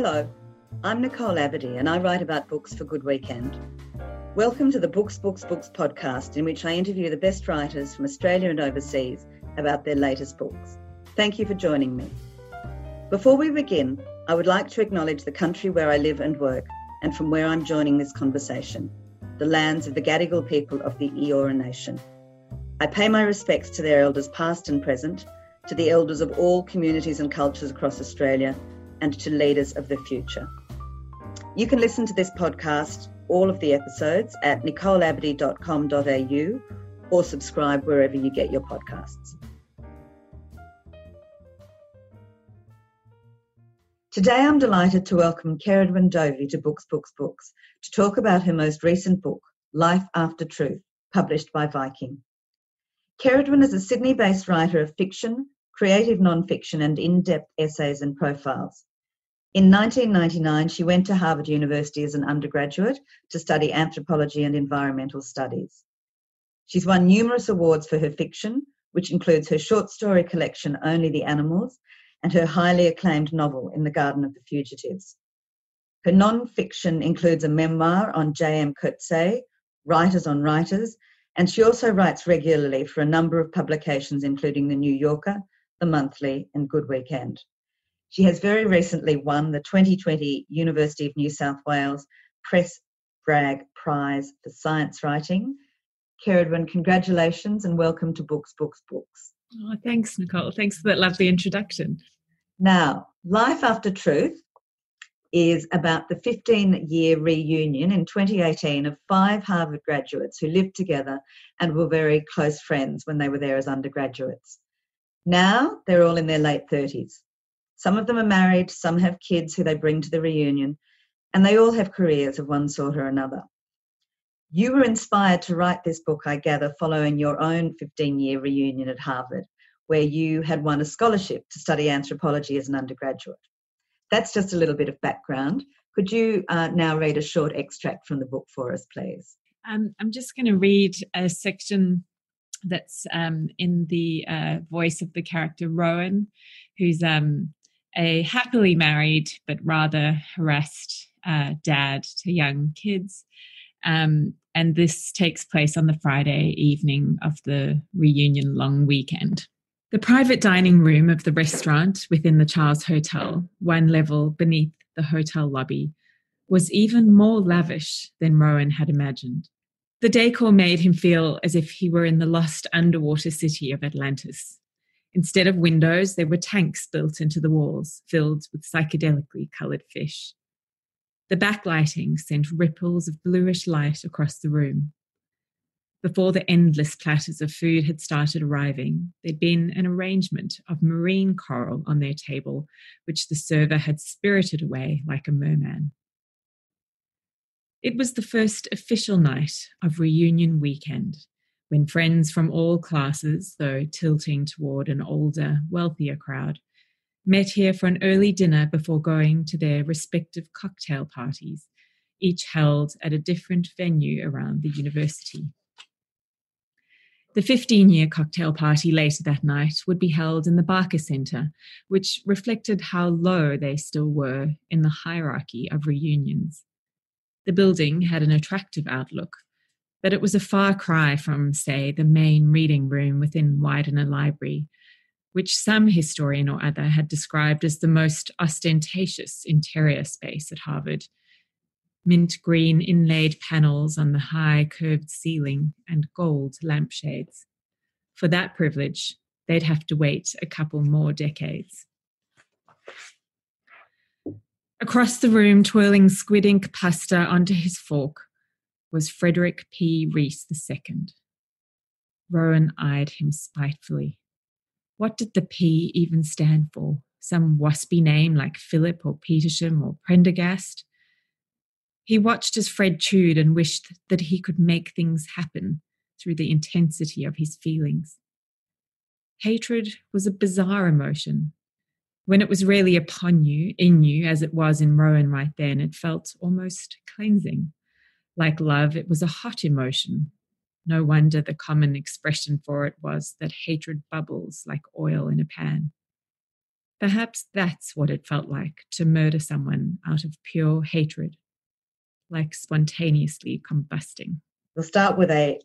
Hello, I'm Nicole Abadee and I write about books for Good Weekend. Welcome to the Books, Books, Books podcast, in which I interview the best writers from Australia and overseas about their latest books. Thank you for joining me. Before we begin, I would like to acknowledge the country where I live and work and from where I'm joining this conversation, the lands of the Gadigal people of the Eora Nation. I pay my respects to their elders past and present, to the elders of all communities and cultures across Australia, and to leaders of the future. You can listen to this podcast, all of the episodes, at nicoleabadee.com.au or subscribe wherever you get your podcasts. Today, I'm delighted to welcome Ceridwen Dovey to Books, Books, Books to talk about her most recent book, Life After Truth, published by Viking. Ceridwen is a Sydney based writer of fiction, creative non-fiction, and in depth essays and profiles. In 1999, she went to Harvard University as an undergraduate to study anthropology and environmental studies. She's won numerous awards for her fiction, which includes her short story collection Only the Animals and her highly acclaimed novel In the Garden of the Fugitives. Her non-fiction includes a memoir on J.M. Coetzee, Writers on Writers, and she also writes regularly for a number of publications, including The New Yorker, The Monthly, and Good Weekend. She has very recently won the 2020 University of New South Wales Press Bragg Prize for Science Writing. Ceridwen, congratulations and welcome to Books, Books, Books. Oh, thanks, Nicole. Thanks for that lovely introduction. Now, Life After Truth is about the 15 year reunion in 2018 of five Harvard graduates who lived together and were very close friends when they were there as undergraduates. Now they're all in their late 30s. Some of them are married, some have kids who they bring to the reunion, and they all have careers of one sort or another. You were inspired to write this book, I gather, following your own 15 year reunion at Harvard, where you had won a scholarship to study anthropology as an undergraduate. That's just a little bit of background. Could you uh, now read a short extract from the book for us, please? Um, I'm just going to read a section that's um, in the uh, voice of the character Rowan, who's um, a happily married but rather harassed uh, dad to young kids. Um, and this takes place on the Friday evening of the reunion long weekend. The private dining room of the restaurant within the Charles Hotel, one level beneath the hotel lobby, was even more lavish than Rowan had imagined. The decor made him feel as if he were in the lost underwater city of Atlantis, Instead of windows, there were tanks built into the walls, filled with psychedelically coloured fish. The backlighting sent ripples of bluish light across the room. Before the endless platters of food had started arriving, there'd been an arrangement of marine coral on their table, which the server had spirited away like a merman. It was the first official night of reunion weekend, when friends from all classes, though tilting toward an older, wealthier crowd, met here for an early dinner before going to their respective cocktail parties, each held at a different venue around the university. The 15 year cocktail party later that night would be held in the Barker Centre, which reflected how low they still were in the hierarchy of reunions. The building had an attractive outlook, but it was a far cry from, say, the main reading room within Widener Library, which some historian or other had described as the most ostentatious interior space at Harvard. Mint green inlaid panels on the high curved ceiling and gold lampshades. For that privilege, they'd have to wait a couple more decades. Across the room, twirling squid ink pasta onto his fork, was Frederick P. Reese II. Rowan eyed him spitefully. What did the P even stand for? Some waspy name like Philip or Petersham or Prendergast? He watched as Fred chewed and wished that he could make things happen through the intensity of his feelings. Hatred was a bizarre emotion. When it was really upon you, in you, as it was in Rowan right then, it felt almost cleansing. Like love, it was a hot emotion. No wonder the common expression for it was that hatred bubbles like oil in a pan. Perhaps that's what it felt like to murder someone out of pure hatred, like spontaneously combusting. We'll start with a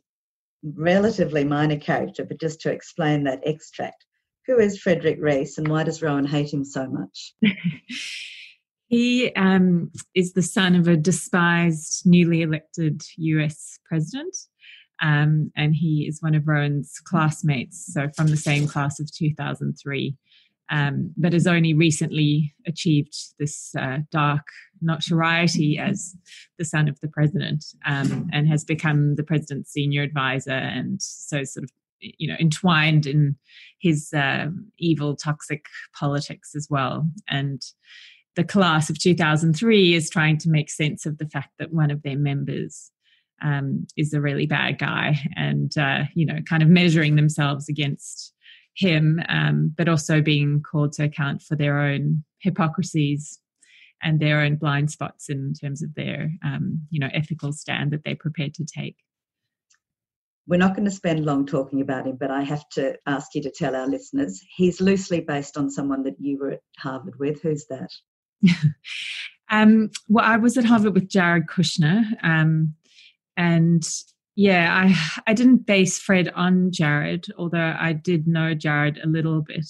relatively minor character, but just to explain that extract. Who is Frederick Rees and why does Rowan hate him so much? he um, is the son of a despised, newly elected US president. Um, and he is one of Rowan's classmates, so from the same class of 2003 um, but has only recently achieved this uh, dark notoriety as the son of the president um, and has become the president's senior advisor and so sort of you know entwined in his uh, evil toxic politics as well and the class of 2003 is trying to make sense of the fact that one of their members um, is a really bad guy and uh, you know kind of measuring themselves against him, um, but also being called to account for their own hypocrisies and their own blind spots in terms of their, um, you know, ethical stand that they're prepared to take. We're not going to spend long talking about him, but I have to ask you to tell our listeners he's loosely based on someone that you were at Harvard with. Who's that? um, well, I was at Harvard with Jared Kushner, um, and yeah, I I didn't base Fred on Jared, although I did know Jared a little bit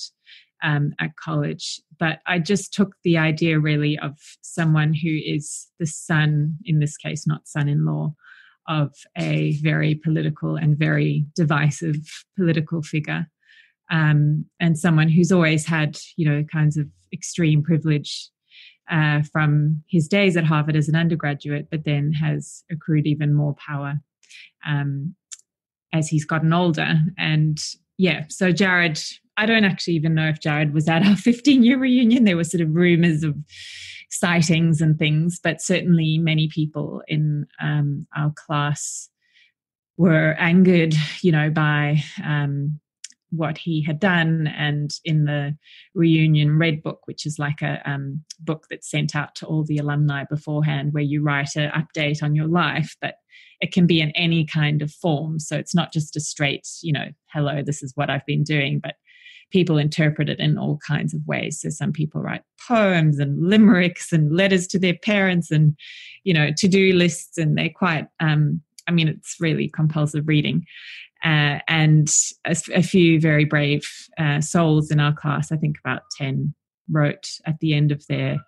um, at college. But I just took the idea really of someone who is the son, in this case, not son-in-law, of a very political and very divisive political figure, um, and someone who's always had, you know, kinds of extreme privilege uh, from his days at Harvard as an undergraduate, but then has accrued even more power um, as he's gotten older. And yeah, so Jared, I don't actually even know if Jared was at our 15 year reunion. There were sort of rumors of sightings and things, but certainly many people in um, our class were angered, you know, by um, what he had done. And in the reunion red book, which is like a um, book that's sent out to all the alumni beforehand, where you write an update on your life, but it can be in any kind of form. So it's not just a straight, you know, hello, this is what I've been doing, but people interpret it in all kinds of ways. So some people write poems and limericks and letters to their parents and, you know, to do lists, and they're quite, um, I mean, it's really compulsive reading. Uh, and a, a, few very brave uh, souls in our class, I think about 10, wrote at the end of their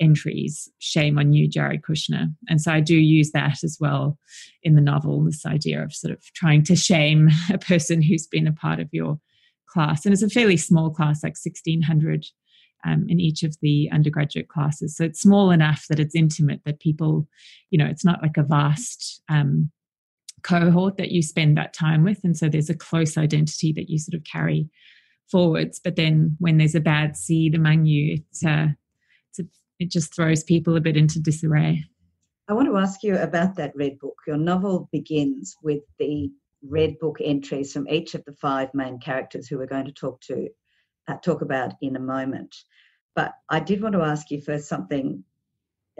entries, Shame on You, Jared Kushner. And so I do use that as well in the novel, this idea of sort of trying to shame a person who's been a part of your class. And it's a fairly small class, like 1600 um, in each of the undergraduate classes. So it's small enough that it's intimate, that people, you know, it's not like a vast um, cohort that you spend that time with. And so there's a close identity that you sort of carry forwards. But then when there's a bad seed among you, it's, uh, it's a, it just throws people a bit into disarray. I want to ask you about that red book. Your novel begins with the red book entries from each of the five main characters who we're going to talk to uh, talk about in a moment. But I did want to ask you first something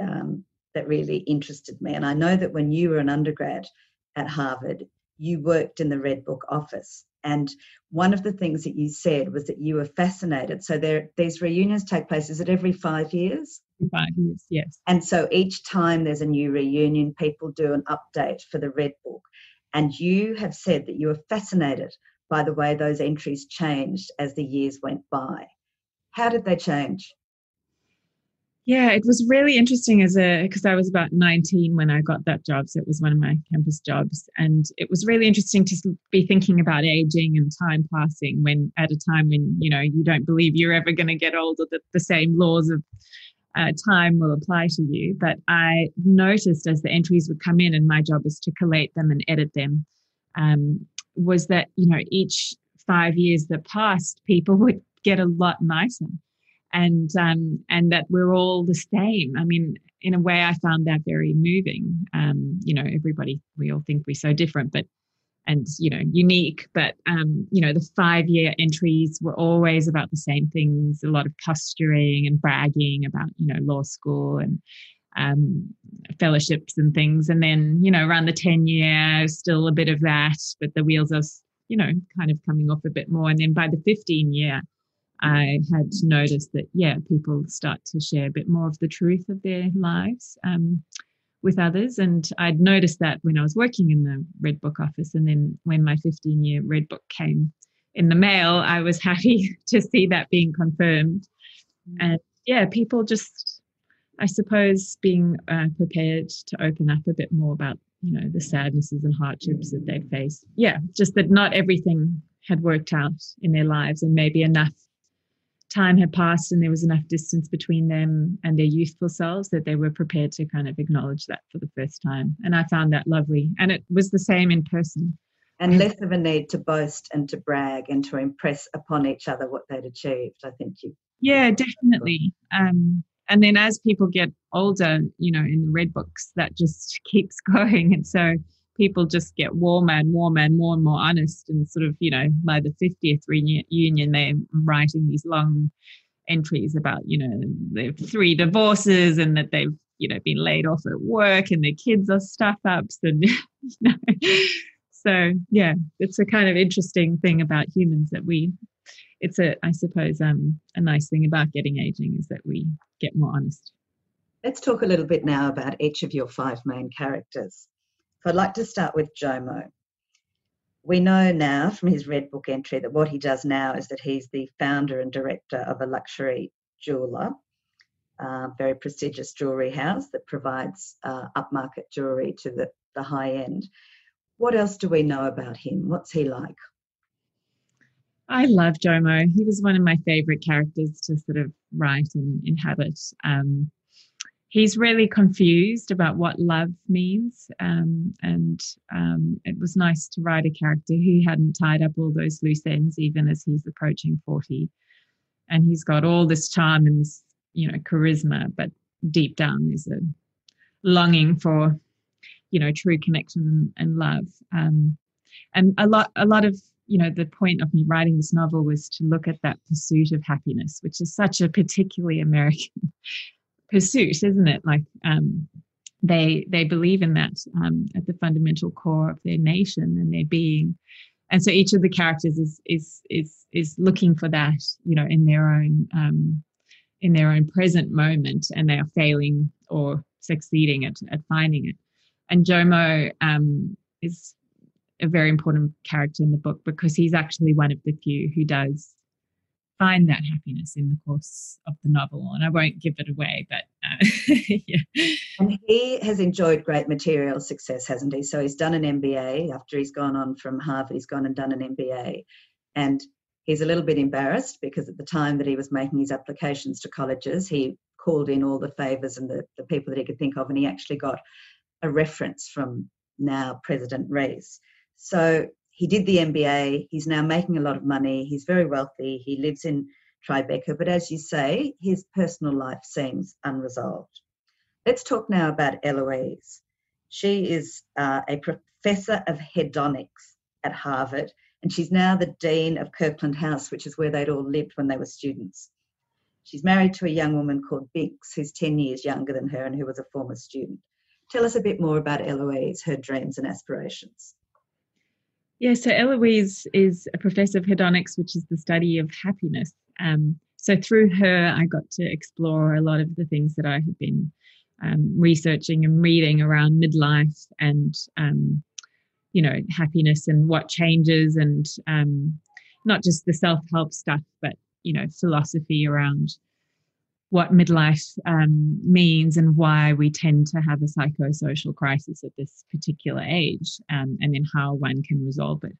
um, that really interested me. And I know that when you were an undergrad, at Harvard, you worked in the Red Book office. And one of the things that you said was that you were fascinated. So there, these reunions take place, is it every five years? Five years, yes. And so each time there's a new reunion, people do an update for the Red Book. And you have said that you were fascinated by the way those entries changed as the years went by. How did they change? Yeah, it was really interesting as a because I was about 19 when I got that job. So it was one of my campus jobs. And it was really interesting to be thinking about aging and time passing when at a time when, you know, you don't believe you're ever going to get older, that the same laws of uh, time will apply to you. But I noticed as the entries would come in, and my job was to collate them and edit them, um, was that, you know, each five years that passed, people would get a lot nicer and um, and that we're all the same. I mean, in a way, I found that very moving. Um, you know, everybody we all think we're so different, but and you know unique but um, you know the five year entries were always about the same things a lot of posturing and bragging about you know law school and um, fellowships and things and then you know around the 10 year still a bit of that but the wheels are you know kind of coming off a bit more and then by the 15 year I had noticed that, yeah, people start to share a bit more of the truth of their lives um, with others. And I'd noticed that when I was working in the Red Book office. And then when my 15 year Red Book came in the mail, I was happy to see that being confirmed. Mm. And yeah, people just, I suppose, being uh, prepared to open up a bit more about, you know, the sadnesses and hardships that they face. Yeah, just that not everything had worked out in their lives and maybe enough time had passed and there was enough distance between them and their youthful selves that they were prepared to kind of acknowledge that for the first time. And I found that lovely. And it was the same in person. And less of a need to boast and to brag and to impress upon each other what they'd achieved. I think you. Yeah, definitely. Um, and then as people get older, you know, in the red books, that just keeps going. And so people just get warmer and warmer and more and more honest and sort of you know by the 50th reunion they're writing these long entries about you know the three divorces and that they've you know been laid off at work and their kids are stuff ups and you know. So yeah it's a kind of interesting thing about humans that we it's a i suppose um a nice thing about getting aging is that we get more honest. Let's talk a little bit now about each of your five main characters so I'd like to start with Jomo. We know now from his Red Book entry that what he does now is that he's the founder and director of a luxury jeweler, uh, very prestigious jewelry house that provides uh, upmarket jewelry to the, the high end. What else do we know about him? What's he like? I love Jomo. He was one of my favorite characters to sort of write and inhabit. Um, he's really confused about what love means. Um, and um, it was nice to write a character who hadn't tied up all those loose ends, even as he's approaching 40. And he's got all this charm and this, you know, charisma, but deep down there's a longing for, you know, true connection and love. Um, and a lot, a lot of you know the point of me writing this novel was to look at that pursuit of happiness which is such a particularly american pursuit, isn't it? Like um, they they believe in that um, at the fundamental core of their nation and their being, and so each of the characters is is is is looking for that, you know, in their own um, in their own present moment, and they are failing or succeeding at at finding it. And Jomo um, is a very important character in the book because he's actually one of the few who does find that happiness in the course of the novel. And I won't give it away, but uh, yeah. And he has enjoyed great material success, hasn't he? So he's done an MBA after he's gone on from Harvard, he's gone and done an MBA. And he's a little bit embarrassed because at the time that he was making his applications to colleges, he called in all the favours and the, the people that he could think of, and he actually got a reference from now President Rees. So he did the MBA. He's now making a lot of money. He's very wealthy. He lives in Tribeca. But as you say, his personal life seems unresolved. Let's talk now about Eloise. She is uh, a professor of hedonics at Harvard, and she's now the dean of Kirkland House, which is where they'd all lived when they were students. She's married to a young woman called Binks, who's 10 years younger than her and who was a former student. Tell us a bit more about Eloise, her dreams and aspirations. Yeah, so Eloise is a professor of hedonics, which is the study of happiness. Um, so through her, I got to explore a lot of the things that I had been um, researching and reading around midlife and, um, you know, happiness and what changes and um, not just the self help stuff, but, you know, philosophy around what midlife um, means and why we tend to have a psychosocial crisis at this particular age, um, and then how one can resolve it.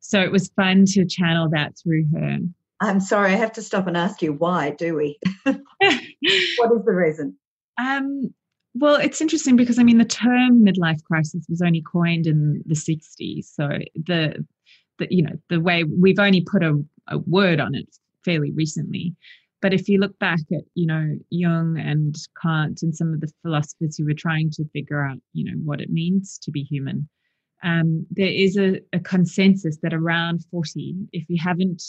So it was fun to channel that through her. I'm sorry, I have to stop and ask you why do we? what is the reason? Um, well, it's interesting because I mean the term midlife crisis was only coined in the 60s. So the the you know the way we've only put a, a word on it fairly recently. But if you look back at, you know, Jung and Kant and some of the philosophers who were trying to figure out, you know, what it means to be human, um, there is a, a, consensus that around 40, if you haven't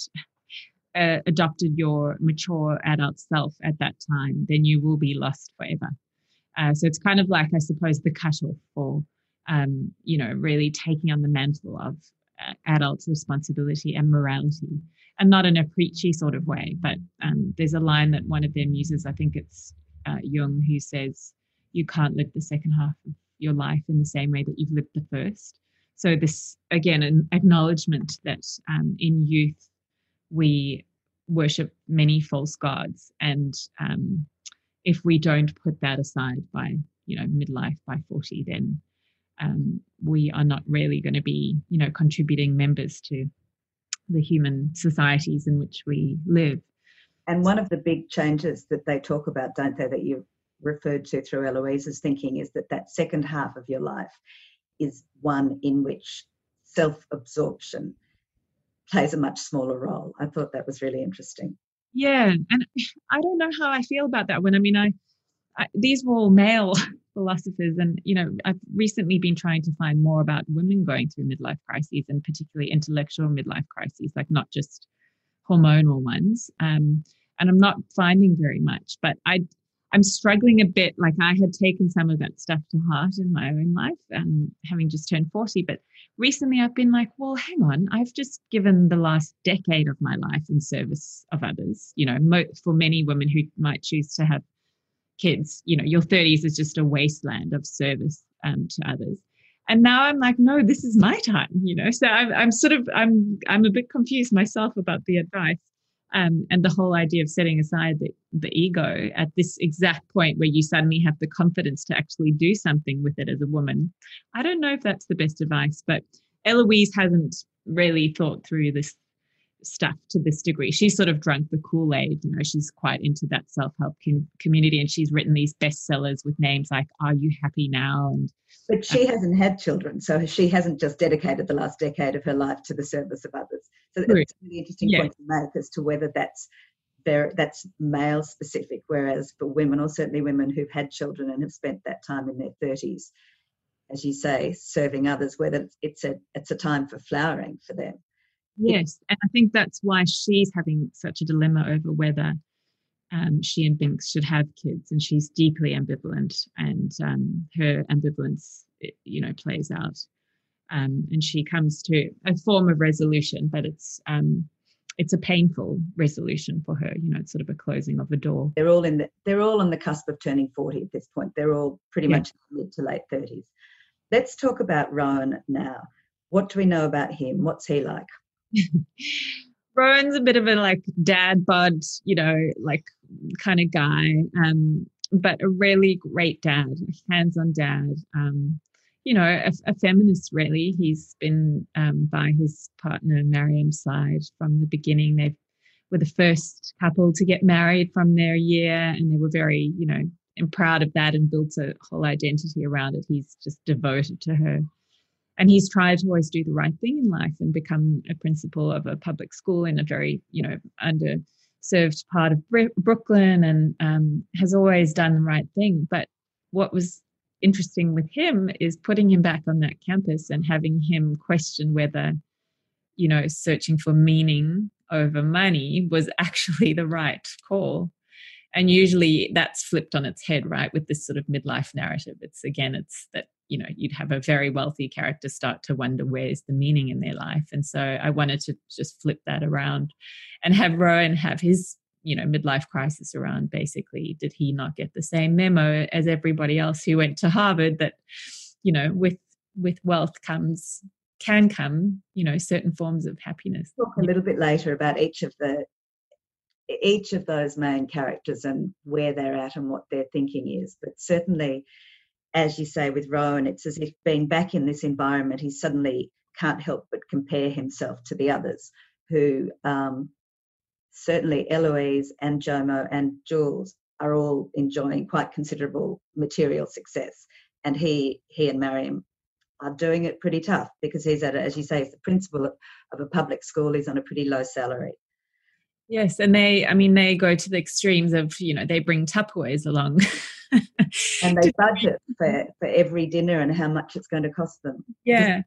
uh, adopted your mature adult self at that time, then you will be lost forever. Uh, so it's kind of like, I suppose, the cutoff for, um, you know, really taking on the mantle of uh, adult responsibility and morality and not in a preachy sort of way. But um, there's a line that one of them uses. I think it's uh, Jung who says, "You can't live the second half of your life in the same way that you've lived the first." So this again, an acknowledgement that um, in youth we worship many false gods, and um, if we don't put that aside by you know midlife by 40 then um, we are not really going to be you know contributing members to the human societies in which we live. And one of the big changes that they talk about don't they that you referred to through eloise's thinking is that that second half of your life is one in which self-absorption plays a much smaller role. I thought that was really interesting. Yeah and i don't know how i feel about that one. i mean i, I these were all male philosophers and you know i've recently been trying to find more about women going through midlife crises and particularly intellectual midlife crises like not just hormonal ones. Um, and i'm not finding very much but i i'm struggling a bit. Like i had taken some of that stuff to heart in my own life um, having just turned 40 but recently I've been like, well, hang on, I've just given the last decade of my life in service of others. You know, mo- for many women who might choose to have kids, you know, your 30s is just a wasteland of service um, to others. And now I'm like, no, this is my time, you know. So I'm, I'm sort of, I'm, I'm a bit confused myself about the advice um, and the whole idea of setting aside the, the ego at this exact point where you suddenly have the confidence to actually do something with it as a woman. I don't know if that's the best advice, but Eloise hasn't really thought through this stuff to this degree. She's sort of drunk the Kool Aid. You know, she's quite into that self help com- community, and she's written these bestsellers with names like "Are You Happy Now?" and but she um, hasn't had children, so she hasn't just dedicated the last decade of her life to the service of others. So true. it's a really interesting yeah. point to make as to whether that's very, that's male specific, whereas for women, or certainly women who've had children and have spent that time in their thirties, as you say, serving others, whether it's a it's a time for flowering for them. Yes, and I think that's why she's having such a dilemma over whether um, she and Binks should have kids, and she's deeply ambivalent, and um, her ambivalence, you know, plays out, um, and she comes to a form of resolution, but it's um, it's a painful resolution for her. You know, it's sort of a closing of a door. They're all in the they're all on the cusp of turning forty at this point. They're all pretty yeah. much mid to late thirties. Let's talk about Rowan now. What do we know about him? What's he like? Rowan's a bit of a like dad bud, you know, like kind of guy, um, but a really great dad, hands-on dad. Um, you know, a, a, feminist really. He's been um, by his partner Mariam's side from the beginning. They were the first couple to get married from their year, and they were very, you know, and proud of that and built a whole identity around it. He's just devoted to her and he's tried to always do the right thing in life and become a principal of a public school in a very you know underserved part of brooklyn and um, has always done the right thing. But what was interesting with him is putting him back on that campus and having him question whether you know searching for meaning over money was actually the right call. And usually that's flipped on its head right with this sort of midlife narrative. It's again it's that you know you'd have a very wealthy character start to wonder where's the meaning in their life. And so i wanted to just flip that around and have rowan have his you know midlife crisis around basically did he not get the same memo as everybody else who went to harvard that you know with with wealth comes can come you know certain forms of happiness? Talk a little bit later about each of the each of those main characters and where they're at and what their thinking is but certainly as you say with Rowan, it's as if being back in this environment, he suddenly can't help but compare himself to the others who um, certainly Eloise and Jomo and Jules are all enjoying quite considerable material success. And he he and Mariam are doing it pretty tough because he's at, a, as you say, he's the principal of a public school. He's on a pretty low salary. Yes, and they, I mean, they go to the extremes of, you know, they bring Tupperwares along. and they budget for, for every dinner and how much it's going to cost them. Yeah.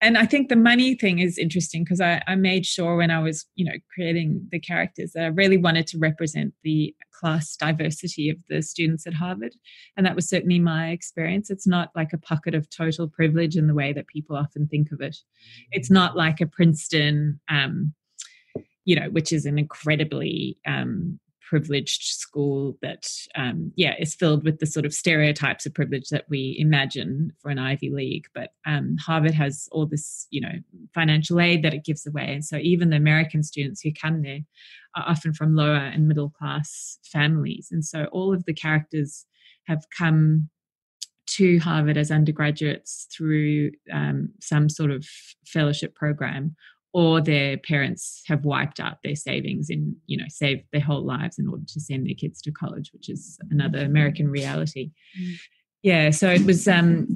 And I think the money thing is interesting because I, I made sure when I was, you know, creating the characters that I really wanted to represent the class diversity of the students at Harvard. And that was certainly my experience. It's not like a pocket of total privilege in the way that people often think of it. It's not like a Princeton um, you know, which is an incredibly um, privileged school that, um, yeah, is filled with the sort of stereotypes of privilege that we imagine for an Ivy League. But um, Harvard has all this, you know, financial aid that it gives away. And so even the American students who come there are often from lower and middle class families. And so all of the characters have come to Harvard as undergraduates through um, some sort of fellowship program or their parents have wiped out their savings in you know saved their whole lives in order to send their kids to college which is another american reality. Mm. yeah so it was um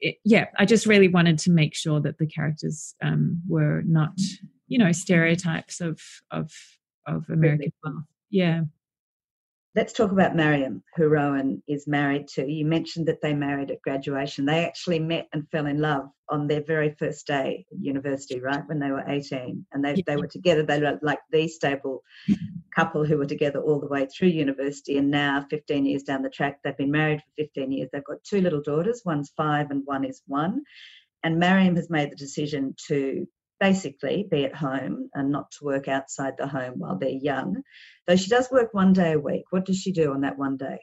it, yeah i just really wanted to make sure that the characters um were not you know stereotypes of of of american life. Yeah Let's talk about Mariam, who Rowan is married to. You mentioned that they married at graduation. They actually met and fell in love on their very first day at university, right? When they were 18. And they, they were together. They were like the stable couple who were together all the way through university. And now, 15 years down the track, they've been married for 15 years. They've got two little daughters, one's five and one is one. And Mariam has made the decision to basically be at home and not to work outside the home while they're young. Though she does work one day a week. What does she do on that one day?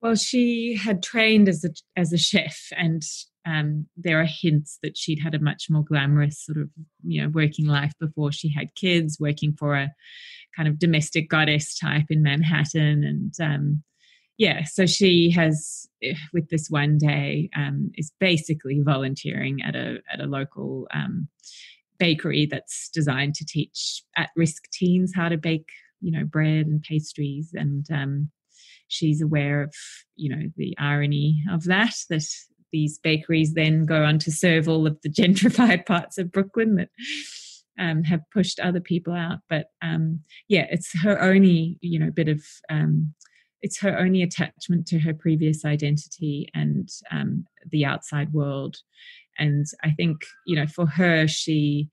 Well, she had trained as a as a chef, and um, there are hints that she'd had a much more glamorous sort of you know working life before she had kids, working for a kind of domestic goddess type in Manhattan, and um, yeah, so she has eh, with this one day um, is basically volunteering at a at a local um, bakery that's designed to teach at-risk teens how to bake, you know, bread and pastries, and um, she's aware of you know the irony of that that these bakeries then go on to serve all of the gentrified parts of Brooklyn that um, have pushed other people out. But um, yeah, it's her only you know bit of um, it's her only attachment to her previous identity and um, the outside world. And i think you know for her she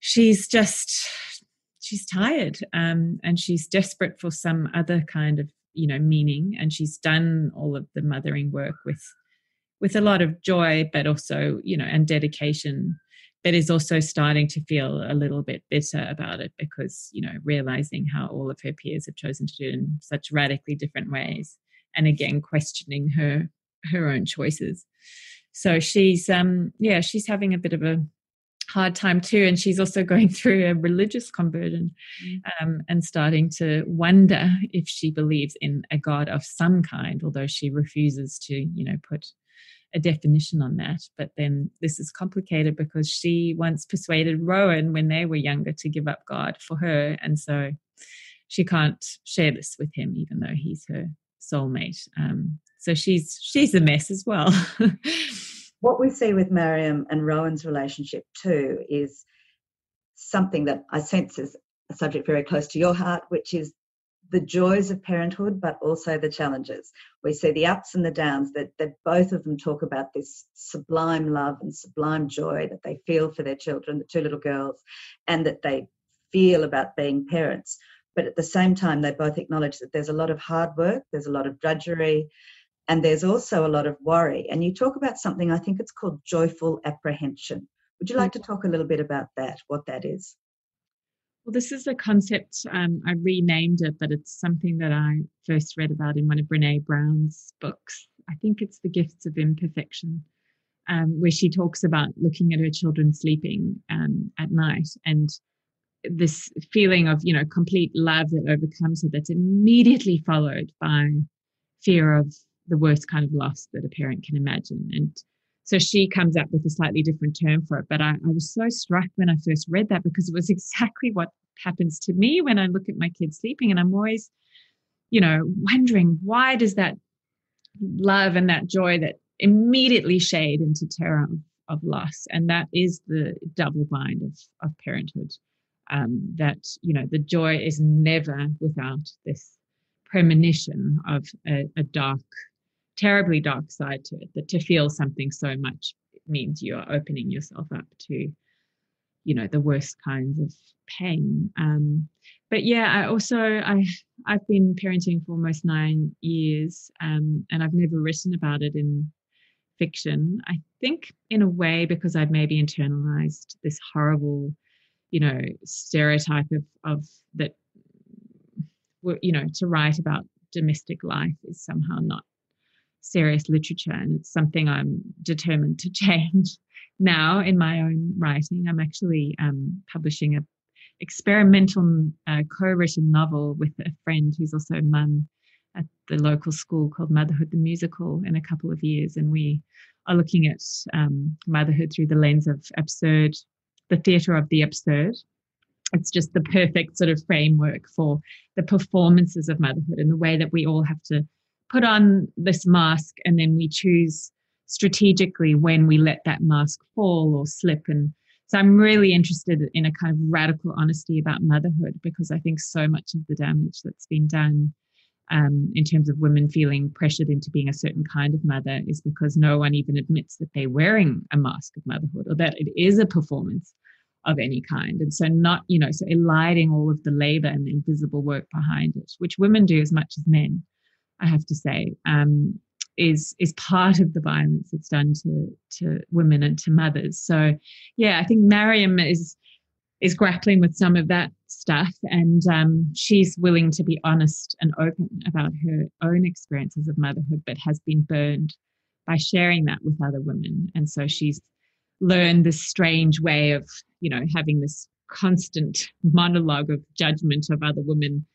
she's just she's tired um, and she's desperate for some other kind of you know meaning. And she's done all of the mothering work with with a lot of joy but also you know and dedication but is also starting to feel a little bit bitter about it because you know realizing how all of her peers have chosen to do it in such radically different ways and again questioning her her own choices so she's um yeah she's having a bit of a hard time too and she's also going through a religious conversion mm. um, and starting to wonder if she believes in a god of some kind although she refuses to you know put a definition on that. But then this is complicated because she once persuaded Rowan when they were younger to give up God for her. And so she can't share this with him, even though he's her soulmate. Um, so she's she's a mess as well. what we see with Mariam and Rowan's relationship too is something that I sense is a subject very close to your heart, which is the joys of parenthood, but also the challenges. We see the ups and the downs that, that both of them talk about this sublime love and sublime joy that they feel for their children, the two little girls, and that they feel about being parents. But at the same time, they both acknowledge that there's a lot of hard work, there's a lot of drudgery, and there's also a lot of worry. And you talk about something, I think it's called joyful apprehension. Would you like hmm. to talk a little bit about that, what that is? Well, this is a concept, um, I renamed it, but it's something that I first read about in one of Brene Brown's books. I think it's The Gifts of Imperfection, um, where she talks about looking at her children sleeping um, at night and this feeling of, you know, complete love that overcomes her that's immediately followed by fear of the worst kind of loss that a parent can imagine. And so she comes up with a slightly different term for it. But I, I, was so struck when I first read that because it was exactly what happens to me when I look at my kids sleeping. And I'm always, you know, wondering why does that love and that joy that immediately shade into terror of, loss? And that is the double bind of, of parenthood. Um, that, you know, the joy is never without this premonition of a, a dark terribly dark side to it that to feel something so much means you are opening yourself up to you know the worst kinds of pain. Um, but yeah i also i i've been parenting for almost nine years um, and i've never written about it in fiction. I think in a way because i'd maybe internalized this horrible you know stereotype of of that you know to write about domestic life is somehow not serious literature and it's something i'm determined to change now in my own writing. I'm actually um, publishing a experimental uh, co-written novel with a friend who's also a mum at the local school called motherhood the musical in a couple of years and we are looking at um, motherhood through the lens of absurd the theatre of the absurd. It's just the perfect sort of framework for the performances of motherhood and the way that we all have to put on this mask and then we choose strategically when we let that mask fall or slip and so i'm really interested in a kind of radical honesty about motherhood because i think so much of the damage that's been done um, in terms of women feeling pressured into being a certain kind of mother is because no one even admits that they're wearing a mask of motherhood or that it is a performance of any kind. And so, not, you know, so eliding all of the labor and the invisible work behind it, which women do as much as men, I have to say, um, is is part of the violence that's done to to women and to mothers. So, yeah, I think Mariam is is grappling with some of that stuff, and um, she's willing to be honest and open about her own experiences of motherhood, but has been burned by sharing that with other women, and so she's learned this strange way of you know having this constant monologue of judgment of other women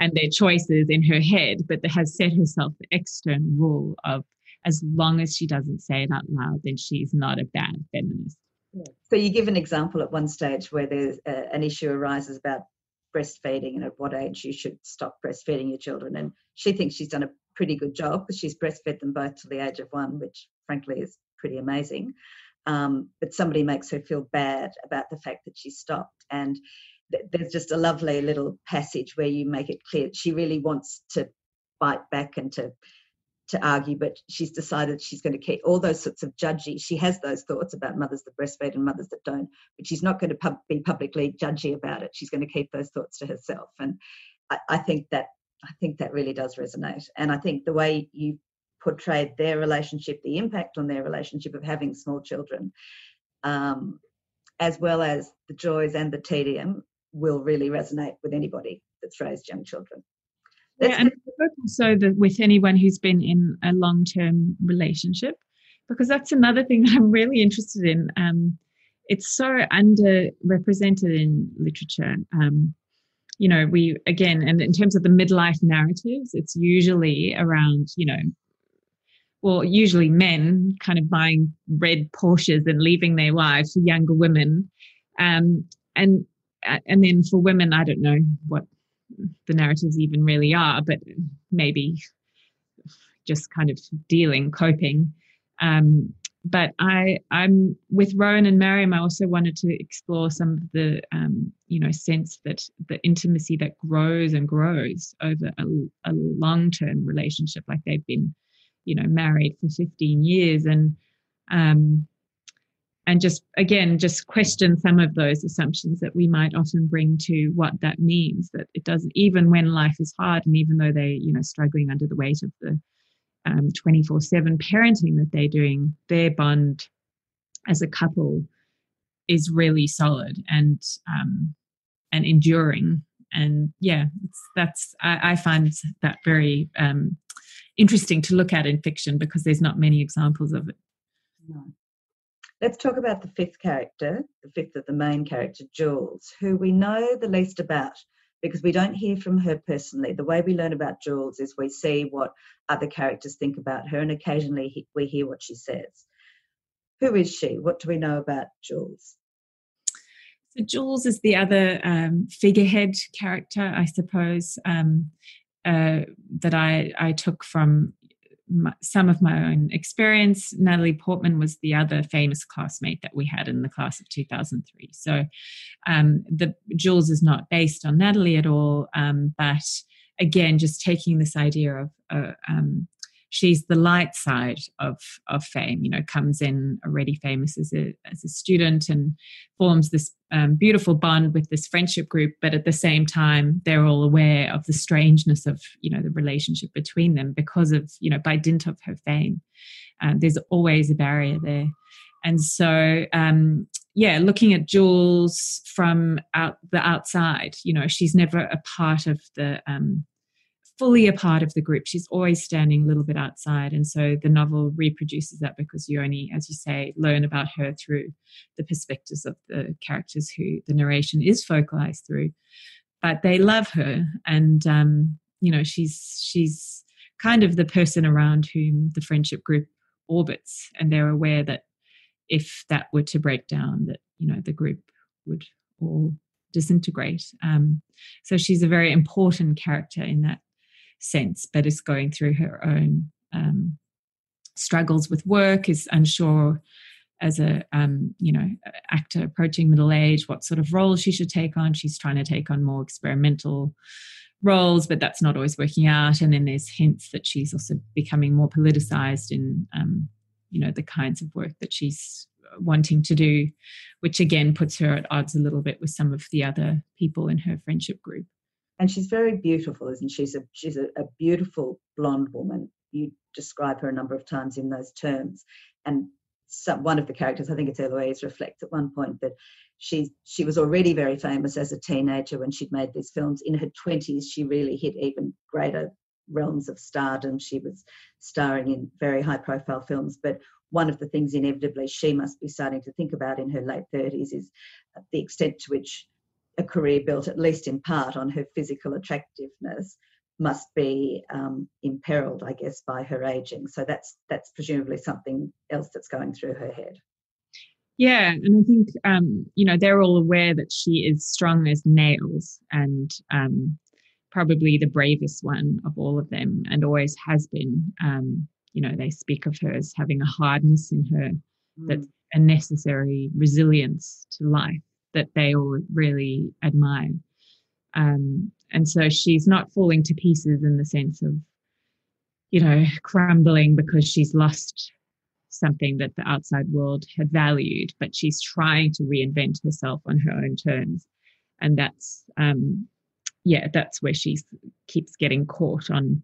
and their choices in her head but that has set herself the external rule of as long as she doesn't say it out loud then she's not a bad feminist so you give an example at one stage where there's a, an issue arises about breastfeeding and at what age you should stop breastfeeding your children and she thinks she's done a pretty good job because she's breastfed them both to the age of one which frankly is pretty amazing um, but somebody makes her feel bad about the fact that she stopped. And there's just a lovely little passage where you make it clear she really wants to bite back and to to argue, but she's decided she's going to keep all those sorts of judgy. She has those thoughts about mothers that breastfeed and mothers that don't, but she's not going to pub- be publicly judgy about it. She's going to keep those thoughts to herself, and I, I think that I think that really does resonate. And I think the way you portrayed their relationship, the impact on their relationship of having small children, um, as well as the joys and the tedium, will really resonate with anybody that's raised young children. That's yeah, and also the, with anyone who's been in a long-term relationship, because that's another thing that I'm really interested in. Um, it's so underrepresented in literature. Um, you know, we again, and in terms of the midlife narratives, it's usually around, you know, well, usually men kind of buying red Porsches and leaving their wives for younger women. Um, and and then for women, I don't know what the narratives even really are, but maybe just kind of dealing, coping. Um, but I, I'm with Rowan and Mariam. I also wanted to explore some of the, um, you know, sense that the intimacy that grows and grows over a, a long-term relationship, like they've been you know married for 15 years and um and just again just question some of those assumptions that we might often bring to what that means that it doesn't even when life is hard and even though they you know struggling under the weight of the um, 24 7 parenting that they're doing their bond as a couple is really solid and um, and enduring and yeah that's I, I, find that very um, interesting to look at in fiction because there's not many examples of it. No. Let's talk about the fifth character, the fifth of the main character, Jules, who we know the least about because we don't hear from her personally. The way we learn about Jules is we see what other characters think about her, and occasionally we hear what she says. Who is she? What do we know about Jules? So Jules is the other um, figurehead character, I suppose. Um, uh, that I, I took from my, some of my own experience. Natalie Portman was the other famous classmate that we had in the class of 2003. So um, the Jules is not based on Natalie at all, um, but again, just taking this idea of uh, um, she's the light side of of fame you know comes in already famous as a as a student and forms this um, beautiful bond with this friendship group but at the same time they're all aware of the strangeness of you know the relationship between them because of you know by dint of her fame um, there's always a barrier there and so um, yeah, looking at Jules from out the outside. You know, she's never a part of the um, fully a part of the group. She's always standing a little bit outside. And so the novel reproduces that because you only, as you say, learn about her through the perspectives of the characters who the narration is focalized through. But they love her. And, um, you know, she's, she's kind of the person around whom the friendship group orbits. And they're aware that if that were to break down, that, you know, the group would all disintegrate. Um, so she's a very important character in that sense, but is going through her own um, struggles with work, is unsure as a um, you know actor approaching middle age what sort of role she should take on. She's trying to take on more experimental roles, but that's not always working out. And then there's hints that she's also becoming more politicized in um, you know the kinds of work that she's wanting to do, which again puts her at odds a little bit with some of the other people in her friendship group and she's very beautiful, isn't she? She's a she's a, a beautiful blonde woman. You describe her a number of times in those terms, and some, one of the characters, I think it's Eloise, reflects at one point that she she was already very famous as a teenager when she'd made these films. In her twenties, she really hit even greater realms of stardom. She was starring in very high profile films, but one of the things inevitably she must be starting to think about in her late 30s is the extent to which a career built at least in part on her physical attractiveness must be um, imperiled, I guess, by her aging. So that's that's presumably something else that's going through her head. Yeah, and I think um, you know they're all aware that she is strong as nails and um, probably the bravest one of all of them, and always has been. Um, you know, they speak of her as having a hardness in her mm. that's a necessary resilience to life that they all really admire. Um, and so she's not falling to pieces in the sense of, you know, crumbling because she's lost something that the outside world had valued, but she's trying to reinvent herself on her own terms. And that's, um, yeah, that's where she keeps getting caught on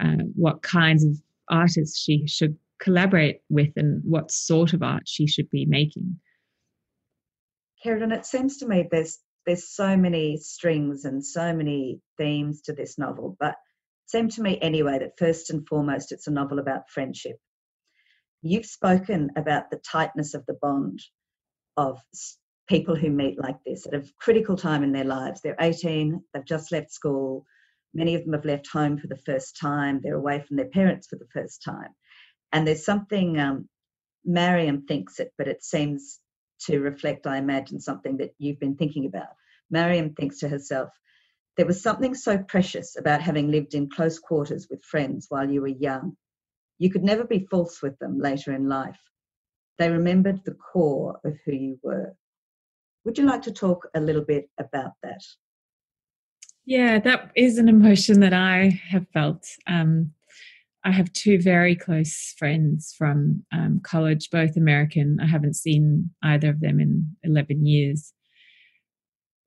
uh, what kinds of artists she should collaborate with and what sort of art she should be making. Ceridwen, it seems to me there's there's so many strings and so many themes to this novel, but it seemed to me anyway that first and foremost it's a novel about friendship. You've spoken about the tightness of the bond of people who meet like this at a critical time in their lives. They're 18, they've just left school, many of them have left home for the first time, they're away from their parents for the first time. And there's something, um, Mariam thinks it, but it seems to reflect, I imagine, something that you've been thinking about. Mariam thinks to herself, there was something so precious about having lived in close quarters with friends while you were young. You could never be false with them later in life. They remembered the core of who you were. Would you like to talk a little bit about that? Yeah, that is an emotion that I have felt. Um, I have two very close friends from um, college, both American. I haven't seen either of them in 11 years.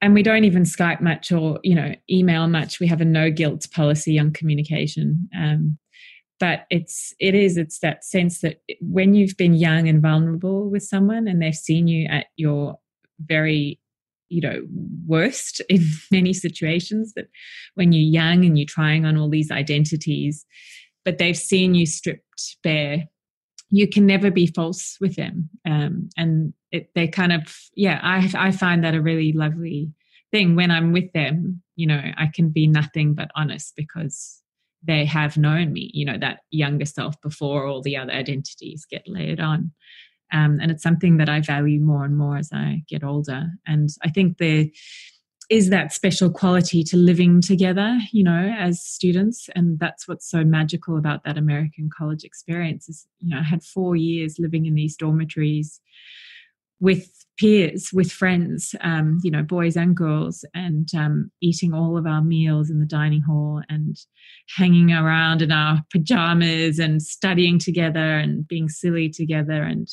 And we don't even Skype much or, you know, email much. We have a no guilt policy on communication. Um, but it's it is it's that sense that when you've been young and vulnerable with someone and they've seen you at your very you know worst in many situations that when you're young and you're trying on all these identities but they've seen you stripped bare. You can never be false with them. Um, and it, they kind of yeah I, I find that a really lovely thing. When i'm with them you know i can be nothing but honest because they have known me you know that younger self before all the other identities get layered on. Um, and it's something that i value more and more as i get older. And i think the is that special quality to living together you know as students? And that's what's so magical about that american college experience is you know i had four years living in these dormitories with peers with friends um, you know boys and girls and um, eating all of our meals in the dining hall and hanging around in our pajamas and studying together and being silly together and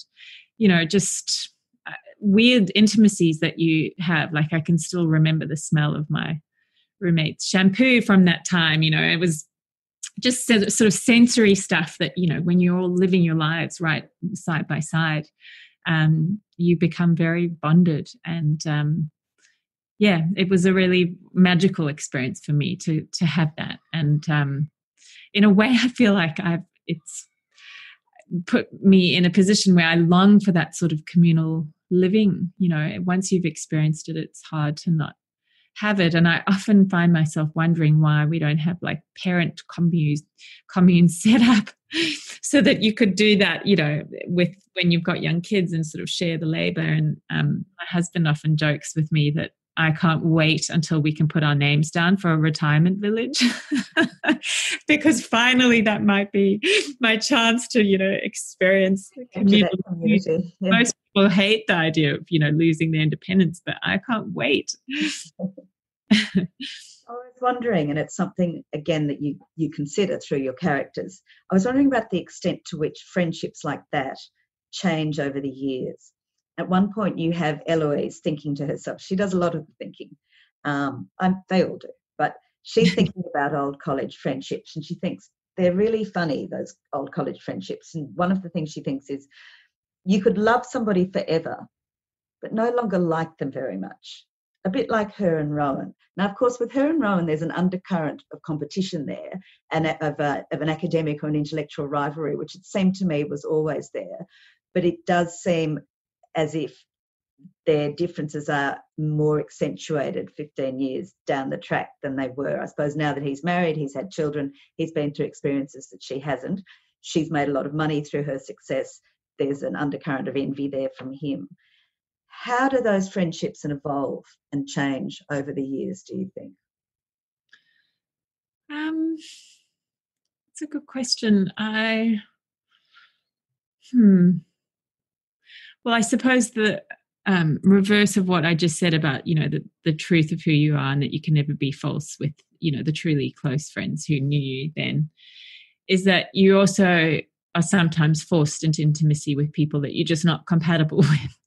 you know just weird intimacies that you have. Like I can still remember the smell of my roommate's shampoo from that time. You know, it was just sort of sensory stuff that you know when you're all living your lives right side by side. um, you become very bonded and um, yeah it was a really magical experience for me to to have that and um, in a way i feel like i've it's put me in a position where i long for that sort of communal living you know once you've experienced it it's hard to not have it and i often find myself wondering why we don't have like parent communes communes set up so that you could do that you know with when you've got young kids and sort of share the labor and um, my husband often jokes with me that I can't wait until we can put our names down for a retirement village because finally that might be my chance to, you know, experience community. community. Yeah. Most people hate the idea of, you know, losing their independence, but I can't wait. I was wondering, and it's something again that you you consider through your characters. I was wondering about the extent to which friendships like that change over the years at one point you have Eloise thinking to herself. She does a lot of the thinking. Um, I'm, they all do, but she's thinking about old college friendships, and she thinks they're really funny those old college friendships. And one of the things she thinks is, you could love somebody forever, but no longer like them very much. A bit like her and Rowan. Now, of course, with her and Rowan, there's an undercurrent of competition there and of, a, of an academic or an intellectual rivalry, which it seemed to me was always there. But it does seem as if their differences are more accentuated 15 years down the track than they were. I suppose now that he's married, he's had children, he's been through experiences that she hasn't. She's made a lot of money through her success. There's an undercurrent of envy there from him. How do those friendships evolve and change over the years, do you think? Um, it's a good question. I, hmm, well, I suppose the um, reverse of what I just said about you know the the truth of who you are and that you can never be false with you know the truly close friends who knew you then is that you also are sometimes forced into intimacy with people that you're just not compatible with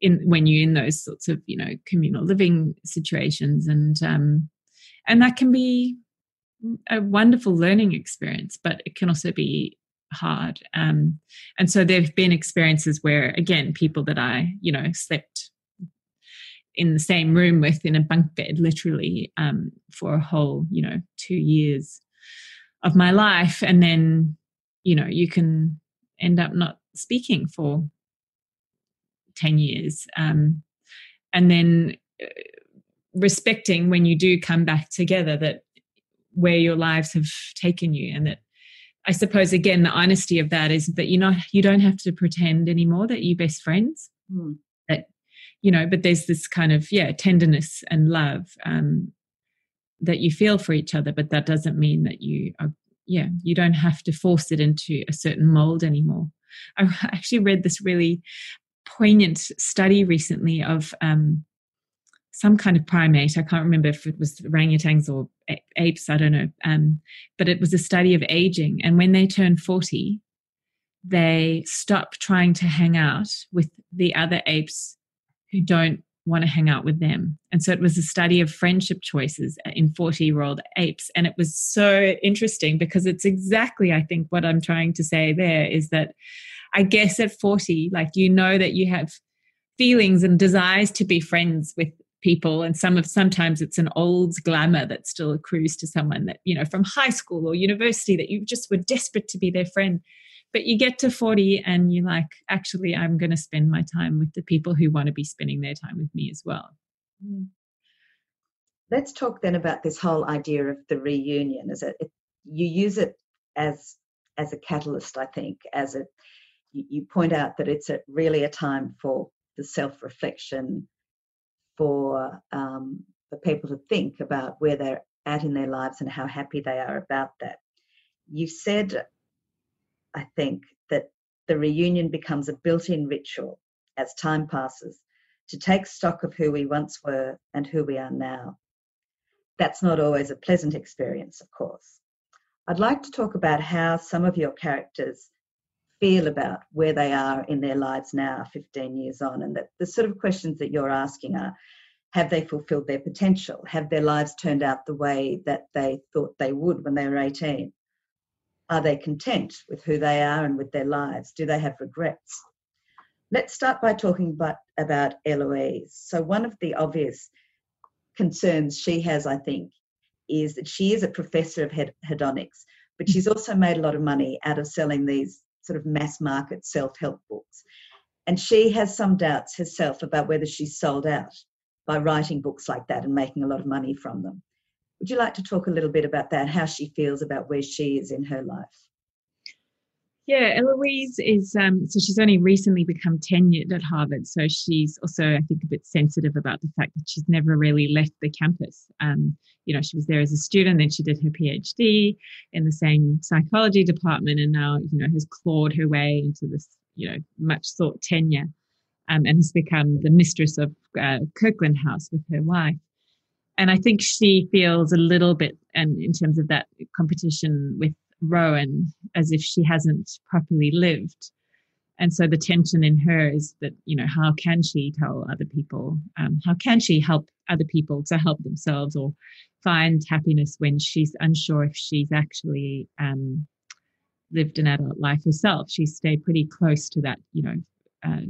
in when you're in those sorts of you know communal living situations and um and that can be a wonderful learning experience but it can also be hard. Um, and so there have been experiences where, again, people that I, you know, slept in the same room with in a bunk bed, literally, um, for a whole, you know, two years of my life. And then, you know, you can end up not speaking for 10 years. Um, and then uh, respecting when you do come back together that where your lives have taken you and that I suppose again the honesty of that is that you're not you don't have to pretend anymore that you're best friends. Mm. That you know, but there's this kind of yeah tenderness and love um, that you feel for each other, but that doesn't mean that you are yeah you don't have to force it into a certain mold anymore. I actually read this really poignant study recently of um, some kind of primate. I can't remember if it was orangutans or apes, I don't know. Um, but it was a study of aging. And when they turn 40, they stop trying to hang out with the other apes who don't want to hang out with them. And so it was a study of friendship choices uh, in 40 year old apes. And it was so interesting because it's exactly, I think, what I'm trying to say there is that I guess at 40, like you know that you have feelings and desires to be friends with people and some of sometimes it's an old glamour that still accrues to someone that you know from high school or university that you just were desperate to be their friend but you get to 40 and you're like actually i'm going to spend my time with the people who want to be spending their time with me as well mm. let's talk then about this whole idea of the reunion as it, you use it as as a catalyst i think as a you, you point out that it's a, really a time for the self-reflection for um, for people to think about where they're at in their lives and how happy they are about that. You said, I think, that the reunion becomes a built-in ritual as time passes to take stock of who we once were and who we are now. That's not always a pleasant experience, of course. I'd like to talk about how some of your characters feel about where they are in their lives now, 15 years on, and that the sort of questions that you're asking are have they fulfilled their potential? Have their lives turned out the way that they thought they would when they were 18? Are they content with who they are and with their lives? Do they have regrets? Let's start by talking about, about Eloise. So, one of the obvious concerns she has, I think, is that she is a professor of hedonics, but she's mm-hmm. also made a lot of money out of selling these sort of mass market self help books. And she has some doubts herself about whether she's sold out by writing books like that and making a lot of money from them. Would you like to talk a little bit about that, how she feels about where she is in her life? Yeah, Eloise is um, so she's only recently become tenured at Harvard, so she's also I think a bit sensitive about the fact that she's never really left the campus. Um, you know, she was there as a student, then she did her PhD in the same psychology department, and now you know has clawed her way into this you know much sought tenure, um, and has become the mistress of uh, Kirkland House with her wife. And I think she feels a little bit, and in terms of that competition with Rowan as if she hasn't properly lived. And so the tension in her is that, you know, how can she tell other people? Um, how can she help other people to help themselves or find happiness when she's unsure if she's actually um, lived an adult life herself? She's stayed pretty close to that, you know, uh,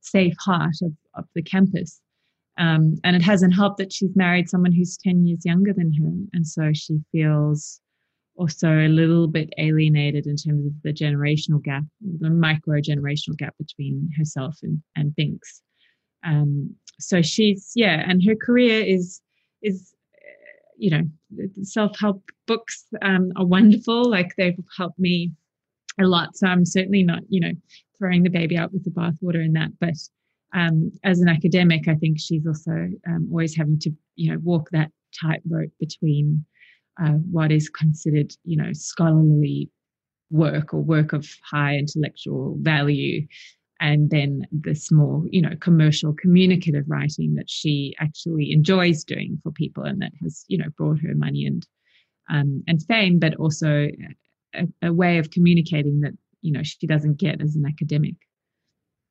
safe heart of, of the campus. Um, and it hasn't helped that she's married someone who's 10 years younger than her. And so she feels also a little bit alienated in terms of the generational gap, the micro generational gap between herself and, and Binks. Um, so she's yeah, and her career is is you know self help books um, are wonderful. Like they've helped me a lot. So I'm certainly not you know throwing the baby out with the bathwater in that, but um, as an academic, I think she's also um, always having to you know walk that tightrope between uh, what is considered, you know, scholarly work or work of high intellectual value, and then this more, you know, commercial communicative writing that she actually enjoys doing for people, and that has, you know, brought her money and um, and fame, but also a, a way of communicating that you know she doesn't get as an academic.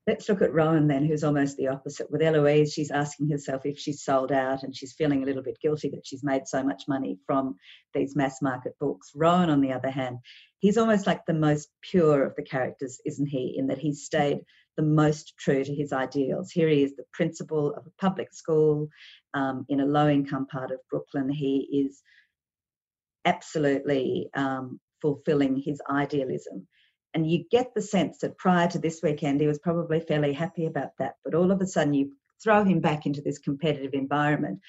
Let's look at Rowan then, who's almost the opposite. With Eloise, she's asking herself if she's sold out and she's feeling a little bit guilty that she's made so much money from these mass market books. Rowan, on the other hand, he's almost like the most pure of the characters, isn't he? In that he's stayed the most true to his ideals. Here he is, the principal of a public school um, in a low income part of Brooklyn. He is absolutely um, fulfilling his idealism. And you get the sense that prior to this weekend, he was probably fairly happy about that. But all of a sudden, you throw him back into this competitive environment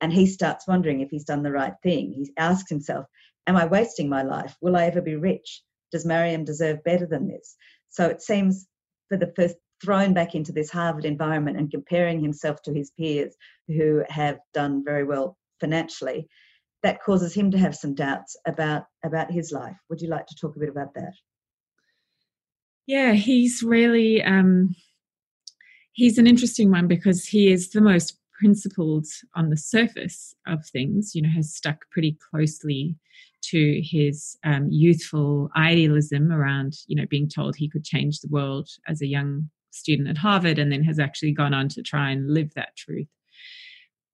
and he starts wondering if he's done the right thing. He asks himself, Am I wasting my life? Will I ever be rich? Does Mariam deserve better than this? So it seems for the first thrown back into this Harvard environment and comparing himself to his peers who have done very well financially, that causes him to have some doubts about, about his life. Would you like to talk a bit about that? Yeah, he's really um, he's an interesting one because he is the most principled on the surface of things. You know, has stuck pretty closely to his um, youthful idealism around you know being told he could change the world as a young student at Harvard, and then has actually gone on to try and live that truth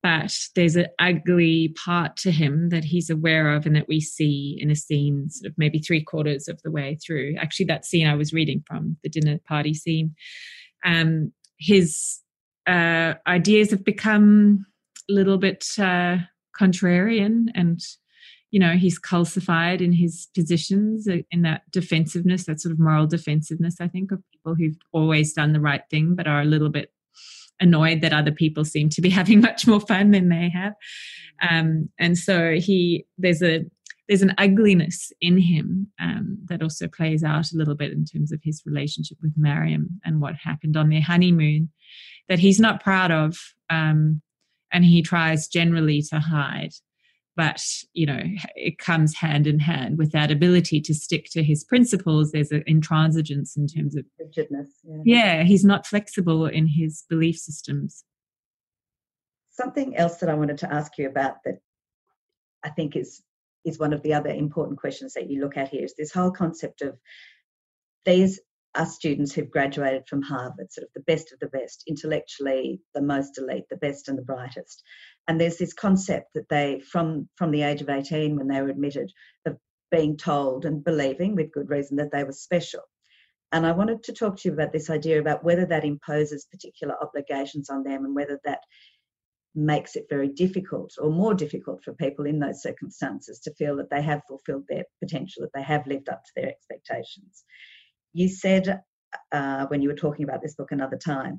but there's an ugly part to him that he's aware of and that we see in a scene sort of maybe three quarters of the way through. Actually that scene i was reading from the dinner party scene. Um, his uh, ideas have become a little bit uh, contrarian and you know he's calcified in his positions uh, in that defensiveness that sort of moral defensiveness i think of people who've always done the right thing but are a little bit annoyed that other people seem to be having much more fun than they have. Um, and so he there's a there's an ugliness in him um, that also plays out a little bit in terms of his relationship with Mariam and what happened on their honeymoon that he's not proud of um, and he tries generally to hide but you know it comes hand in hand with that ability to stick to his principles there's an intransigence in terms of rigidness yeah. yeah he's not flexible in his belief systems something else that i wanted to ask you about that i think is is one of the other important questions that you look at here is this whole concept of these are students who've graduated from Harvard, sort of the best of the best, intellectually the most elite, the best and the brightest. And there's this concept that they, from from the age of 18 when they were admitted, of being told and believing with good reason that they were special. And I wanted to talk to you about this idea about whether that imposes particular obligations on them and whether that makes it very difficult or more difficult for people in those circumstances to feel that they have fulfilled their potential, that they have lived up to their expectations. You said uh, when you were talking about this book another time,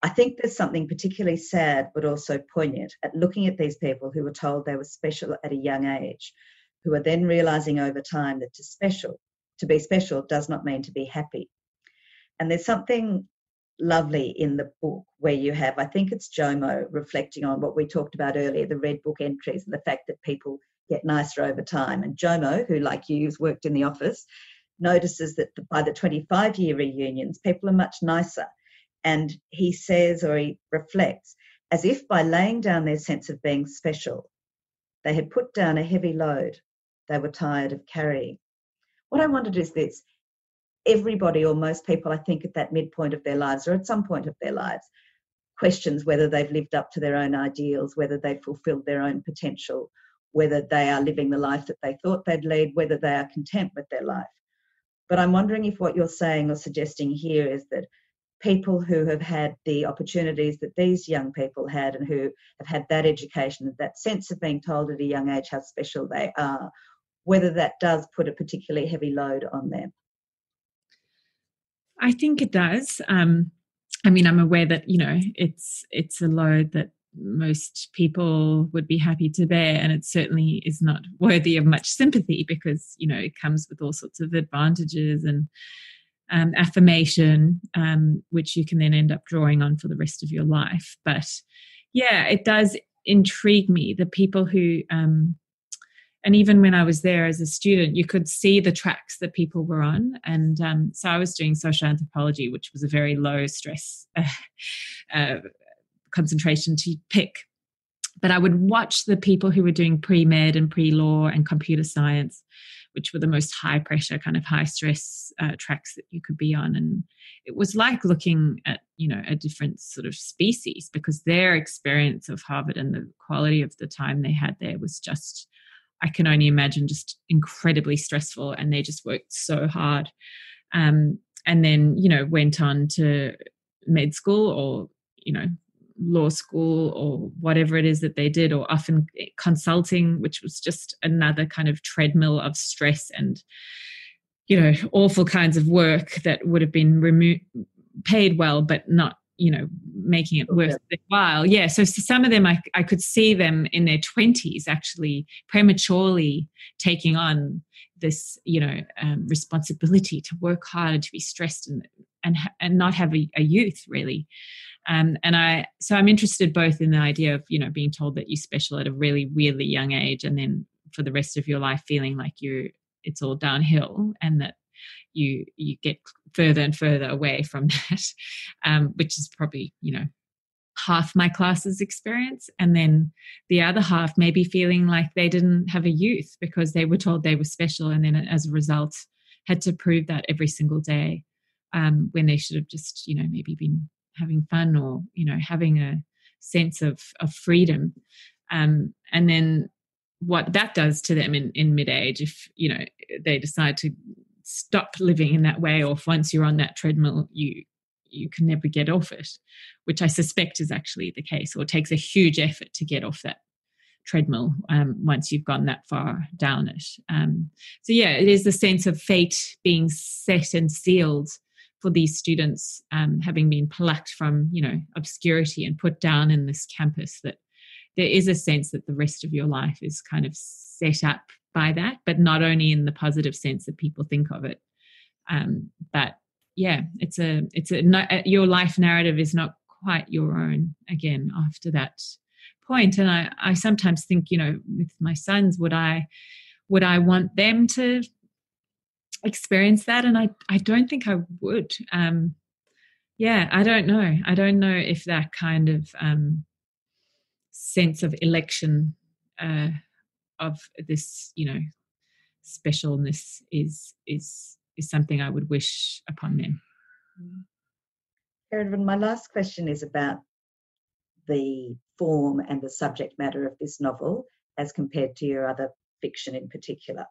I think there's something particularly sad but also poignant at looking at these people who were told they were special at a young age, who are then realizing over time that to special, to be special does not mean to be happy. And there's something lovely in the book where you have, I think it's Jomo reflecting on what we talked about earlier, the red book entries and the fact that people get nicer over time. And Jomo, who like you has worked in the office, notices that by the 25 year reunions, people are much nicer. And he says or he reflects as if by laying down their sense of being special, they had put down a heavy load they were tired of carrying. What I wondered is this everybody or most people, I think, at that midpoint of their lives or at some point of their lives, questions whether they've lived up to their own ideals, whether they've fulfilled their own potential, whether they are living the life that they thought they'd lead, whether they are content with their life. But I'm wondering if what you're saying or suggesting here is that people who have had the opportunities that these young people had and who have had that education, that sense of being told at a young age how special they are, whether that does put a particularly heavy load on them. I think it does. Um, I mean, I'm aware that you know it's it's a load that most people would be happy to bear, and it certainly is not worthy of much sympathy because you know it comes with all sorts of advantages and um, affirmation, um, which you can then end up drawing on for the rest of your life. But yeah, it does intrigue me the people who um, and even when I was there as a student, you could see the tracks that people were on. And um, so I was doing social anthropology, which was a very low stress uh, concentration to pick. But I would watch the people who were doing pre med and pre law and computer science, which were the most high pressure, kind of high stress uh, tracks that you could be on. And it was like looking at, you know, a different sort of species because their experience of Harvard and the quality of the time they had there was just I can only imagine just incredibly stressful, and they just worked so hard. Um, and then, you know, went on to med school or, you know, law school or whatever it is that they did, or often consulting, which was just another kind of treadmill of stress and, you know, awful kinds of work that would have been remo- paid well, but not you know making it worth their while. Yeah so, so some of them I, I could see them in their 20s actually prematurely taking on this you know um, responsibility to work hard to be stressed and and, and not have a, a youth really um, and i so i'm interested both in the idea of you know being told that you're special at a really really young age and then for the rest of your life feeling like you're it's all downhill and that you you get further and further away from that, um, which is probably you know half my class's experience. And then the other half maybe feeling like they didn't have a youth because they were told they were special and then as a result had to prove that every single day um, when they should have just you know maybe been having fun or you know having a sense of of freedom. Um, and then what that does to them in in mid age if you know they decide to stop living in that way or if once you're on that treadmill you you can never get off it which i suspect is actually the case or takes a huge effort to get off that treadmill um, once you've gone that far down it. Um, so yeah it is the sense of fate being set and sealed for these students um, having been plucked from you know obscurity and put down in this campus that there is a sense that the rest of your life is kind of set up by that, but not only in the positive sense that people think of it. Um, but yeah, it's a it's a uh, your life narrative is not quite your own again after that point. And I I sometimes think you know with my sons would I would I want them to experience that? And I I don't think I would. Um, yeah, I don't know. I don't know if that kind of um, sense of election uh, of this you know specialness is is is something I would wish upon them. Erin, my last question is about the form and the subject matter of this novel as compared to your other fiction in particular.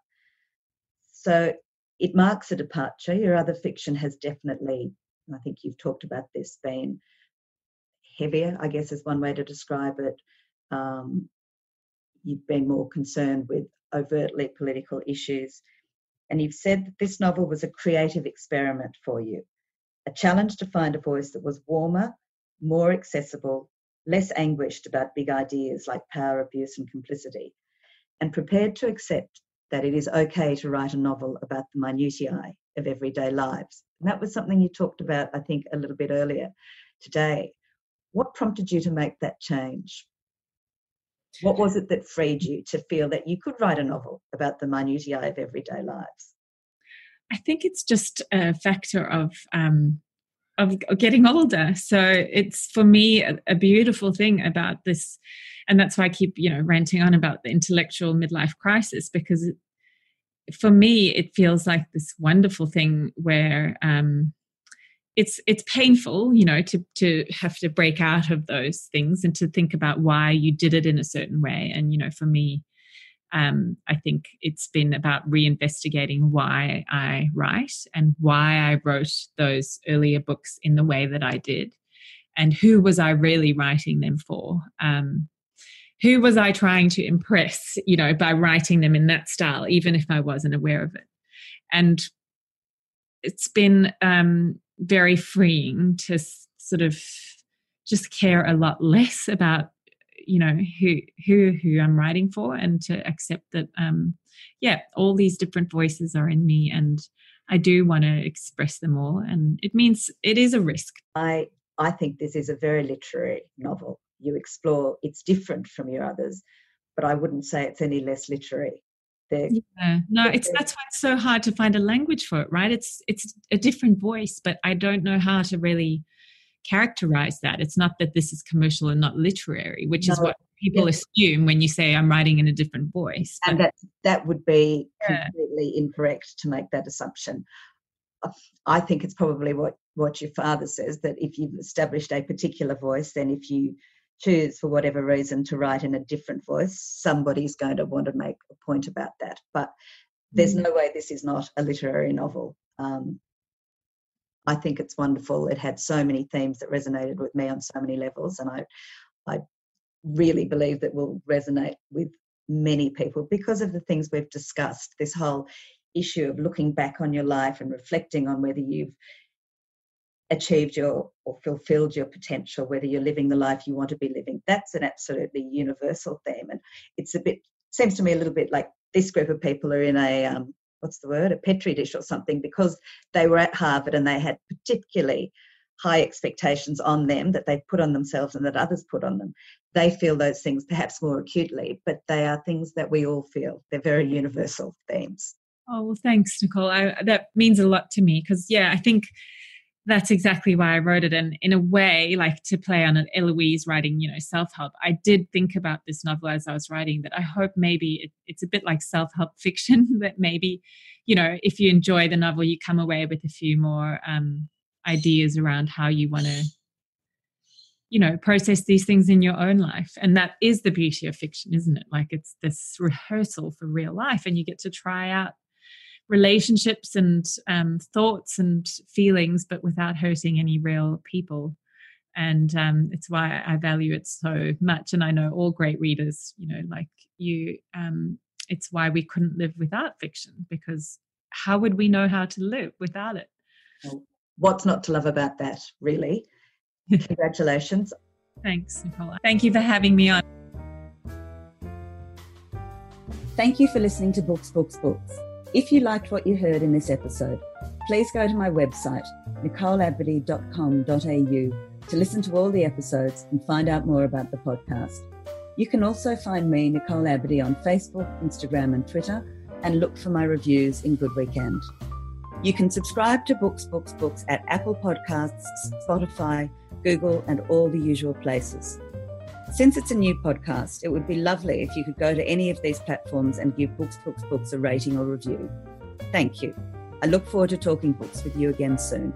So it marks a departure. Your other fiction has definitely, I think you've talked about this, been heavier, I guess is one way to describe it. Um, you've been more concerned with overtly political issues. And you've said that this novel was a creative experiment for you, a challenge to find a voice that was warmer, more accessible, less anguished about big ideas like power, abuse, and complicity, and prepared to accept that it is okay to write a novel about the minutiae of everyday lives. And that was something you talked about, I think, a little bit earlier today. What prompted you to make that change? What was it that freed you to feel that you could write a novel about the minutiae of everyday lives? I think it's just a factor of um, of getting older. So it's for me a, a, beautiful thing about this, and that's why I keep you know ranting on about the intellectual midlife crisis because for me it feels like this wonderful thing where um, it's it's painful you know to to have to break out of those things and to think about why you did it in a certain way and you know for me um, I think it's been about reinvestigating why I write and why I wrote those earlier books in the way that I did, and who was I really writing them for? Um, who was I trying to impress, you know, by writing them in that style, even if I wasn't aware of it? And it's been um, very freeing to sort of just care a lot less about you know who who who i'm writing for and to accept that um yeah all these different voices are in me and i do want to express them all and it means it is a risk. I i think this is a very literary novel. You explore it's different from your others but i wouldn't say it's any less literary. They're, yeah no it's that's why it's so hard to find a language for it right? It's it's a different voice but i don't know how to really characterize that it's not that this is commercial and not literary which no, is what people yeah. assume when you say i'm writing in a different voice and that that would be yeah. completely incorrect to make that assumption i think it's probably what what your father says that if you've established a particular voice then if you choose for whatever reason to write in a different voice somebody's going to want to make a point about that but there's mm. no way this is not a literary novel um, I think it's wonderful. It had so many themes that resonated with me on so many levels, and I, I really believe that will resonate with many people because of the things we've discussed. This whole issue of looking back on your life and reflecting on whether you've achieved your or fulfilled your potential, whether you're living the life you want to be living. That's an absolutely universal theme, and it's a bit seems to me a little bit like this group of people are in a um, what's the word, a petri dish or something, because they were at Harvard and they had particularly high expectations on them that they put on themselves and that others put on them. They feel those things perhaps more acutely, but they are things that we all feel. They're very universal themes. Oh, well, thanks, Nicole. I, that means a lot to me because, yeah, I think that's exactly why I wrote it. And in a way, like to play on an Eloise writing, you know, self help, I did think about this novel as I was writing that I hope maybe it, it's a bit like self help fiction, that maybe, you know, if you enjoy the novel, you come away with a few more um, ideas around how you want to, you know, process these things in your own life. And that is the beauty of fiction, isn't it? Like it's this rehearsal for real life, and you get to try out relationships and um, thoughts and feelings, but without hurting any real people. And um, it's why I value it so much. And I know all great readers, you know, like you, um, it's why we couldn't live without fiction because how would we know how to live without it? What's not to love about that, really? Congratulations. Thanks, Nicola. Thank you for having me on. Thank you for listening to Books, Books, Books. If you liked what you heard in this episode, please go to my website, nicoleabadee.com.au, to listen to all the episodes and find out more about the podcast. You can also find me, Nicole Abadee, on Facebook, Instagram, and Twitter, and look for my reviews in Good Weekend. You can subscribe to Books, Books, Books at Apple Podcasts, Spotify, Google, and all the usual places. Since it's a new podcast, it would be lovely if you could go to any of these platforms and give Books, Books, Books a rating or review. Thank you. I look forward to talking books with you again soon.